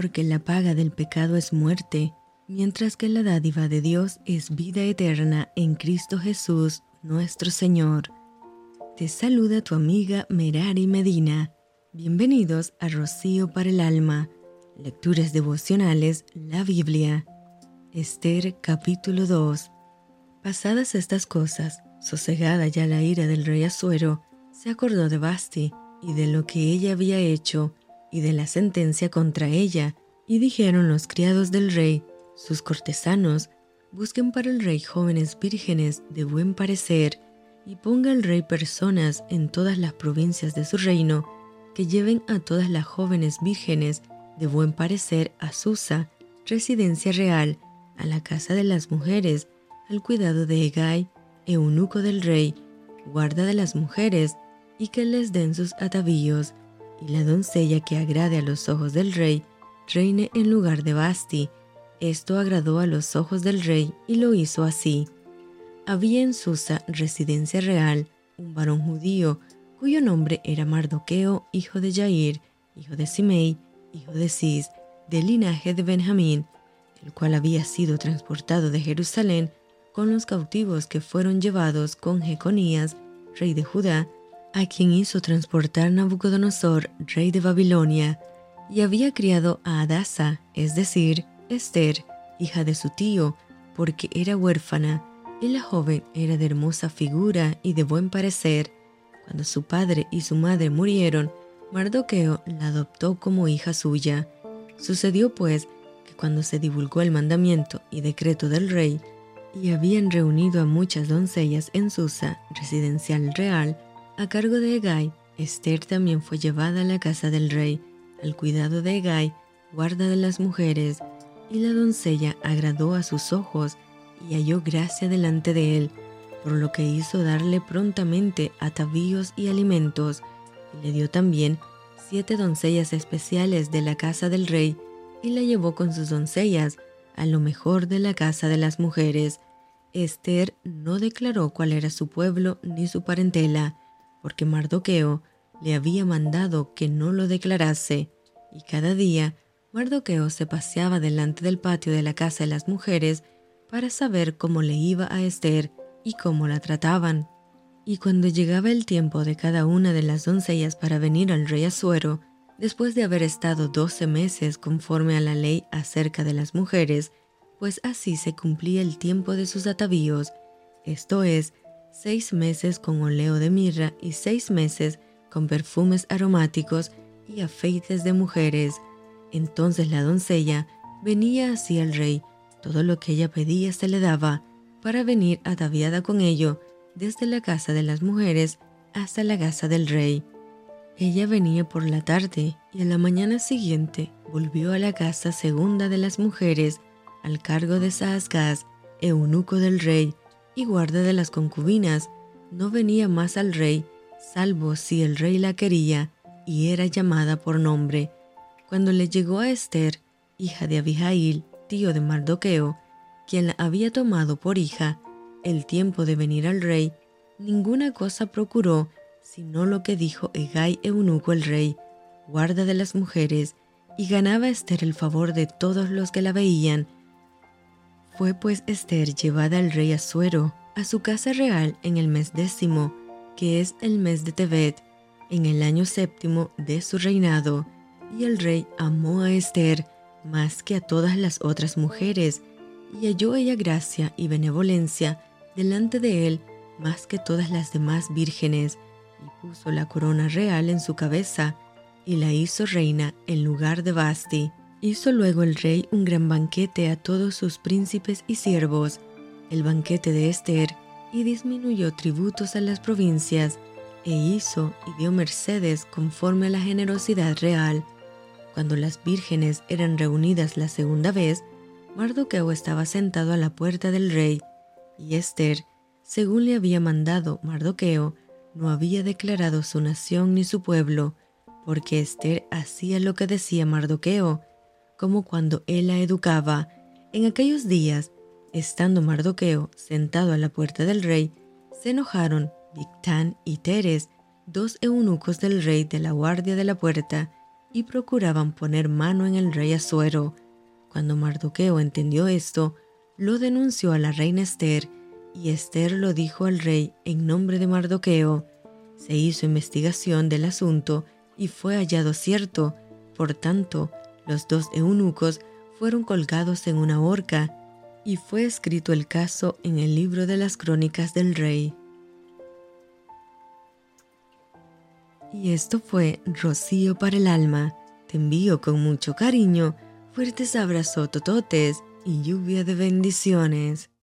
porque la paga del pecado es muerte, mientras que la dádiva de Dios es vida eterna en Cristo Jesús, nuestro Señor. Te saluda tu amiga Merari Medina. Bienvenidos a Rocío para el Alma, Lecturas Devocionales, la Biblia. Esther capítulo 2. Pasadas estas cosas, sosegada ya la ira del rey Asuero, se acordó de Basti y de lo que ella había hecho y de la sentencia contra ella, y dijeron los criados del rey, sus cortesanos, busquen para el rey jóvenes vírgenes de buen parecer, y ponga el rey personas en todas las provincias de su reino, que lleven a todas las jóvenes vírgenes de buen parecer a Susa, residencia real, a la casa de las mujeres, al cuidado de Egay, eunuco del rey, guarda de las mujeres, y que les den sus atavíos, y la doncella que agrade a los ojos del rey, reine en lugar de Basti. Esto agradó a los ojos del rey y lo hizo así. Había en Susa, residencia real, un varón judío, cuyo nombre era Mardoqueo, hijo de Jair, hijo de Simei, hijo de Cis, del linaje de Benjamín, el cual había sido transportado de Jerusalén con los cautivos que fueron llevados con Jeconías, rey de Judá, a quien hizo transportar Nabucodonosor, rey de Babilonia, y había criado a Adasa, es decir, Esther, hija de su tío, porque era huérfana, y la joven era de hermosa figura y de buen parecer. Cuando su padre y su madre murieron, Mardoqueo la adoptó como hija suya. Sucedió pues que cuando se divulgó el mandamiento y decreto del rey, y habían reunido a muchas doncellas en Susa, residencial real, a cargo de Egay, Esther también fue llevada a la casa del rey, al cuidado de Egay, guarda de las mujeres, y la doncella agradó a sus ojos y halló gracia delante de él, por lo que hizo darle prontamente atavíos y alimentos, y le dio también siete doncellas especiales de la casa del rey, y la llevó con sus doncellas a lo mejor de la casa de las mujeres. Esther no declaró cuál era su pueblo ni su parentela, porque Mardoqueo le había mandado que no lo declarase, y cada día Mardoqueo se paseaba delante del patio de la casa de las mujeres para saber cómo le iba a Esther y cómo la trataban. Y cuando llegaba el tiempo de cada una de las doncellas para venir al rey Asuero, después de haber estado doce meses conforme a la ley acerca de las mujeres, pues así se cumplía el tiempo de sus atavíos, esto es, seis meses con oleo de mirra y seis meses con perfumes aromáticos y afeites de mujeres. Entonces la doncella venía así al rey, todo lo que ella pedía se le daba, para venir ataviada con ello, desde la casa de las mujeres hasta la casa del rey. Ella venía por la tarde y a la mañana siguiente volvió a la casa segunda de las mujeres, al cargo de Saasgaz, eunuco del rey, y guarda de las concubinas, no venía más al rey, salvo si el rey la quería y era llamada por nombre. Cuando le llegó a Esther, hija de Abijail, tío de Mardoqueo, quien la había tomado por hija, el tiempo de venir al rey, ninguna cosa procuró sino lo que dijo Egay eunuco el rey, guarda de las mujeres, y ganaba Esther el favor de todos los que la veían, fue pues Esther llevada al rey Asuero a su casa real en el mes décimo, que es el mes de Tebet, en el año séptimo de su reinado, y el rey amó a Esther más que a todas las otras mujeres, y halló ella gracia y benevolencia delante de él más que todas las demás vírgenes, y puso la corona real en su cabeza, y la hizo reina en lugar de Basti. Hizo luego el rey un gran banquete a todos sus príncipes y siervos, el banquete de Esther, y disminuyó tributos a las provincias, e hizo y dio mercedes conforme a la generosidad real. Cuando las vírgenes eran reunidas la segunda vez, Mardoqueo estaba sentado a la puerta del rey, y Esther, según le había mandado Mardoqueo, no había declarado su nación ni su pueblo, porque Esther hacía lo que decía Mardoqueo, como cuando él la educaba. En aquellos días, estando Mardoqueo sentado a la puerta del rey, se enojaron Victán y Teres, dos eunucos del rey de la guardia de la puerta, y procuraban poner mano en el rey Asuero. Cuando Mardoqueo entendió esto, lo denunció a la reina Esther, y Esther lo dijo al rey en nombre de Mardoqueo. Se hizo investigación del asunto y fue hallado cierto. Por tanto, los dos eunucos fueron colgados en una horca, y fue escrito el caso en el libro de las crónicas del rey. Y esto fue Rocío para el alma. Te envío con mucho cariño, fuertes abrazos tototes y lluvia de bendiciones.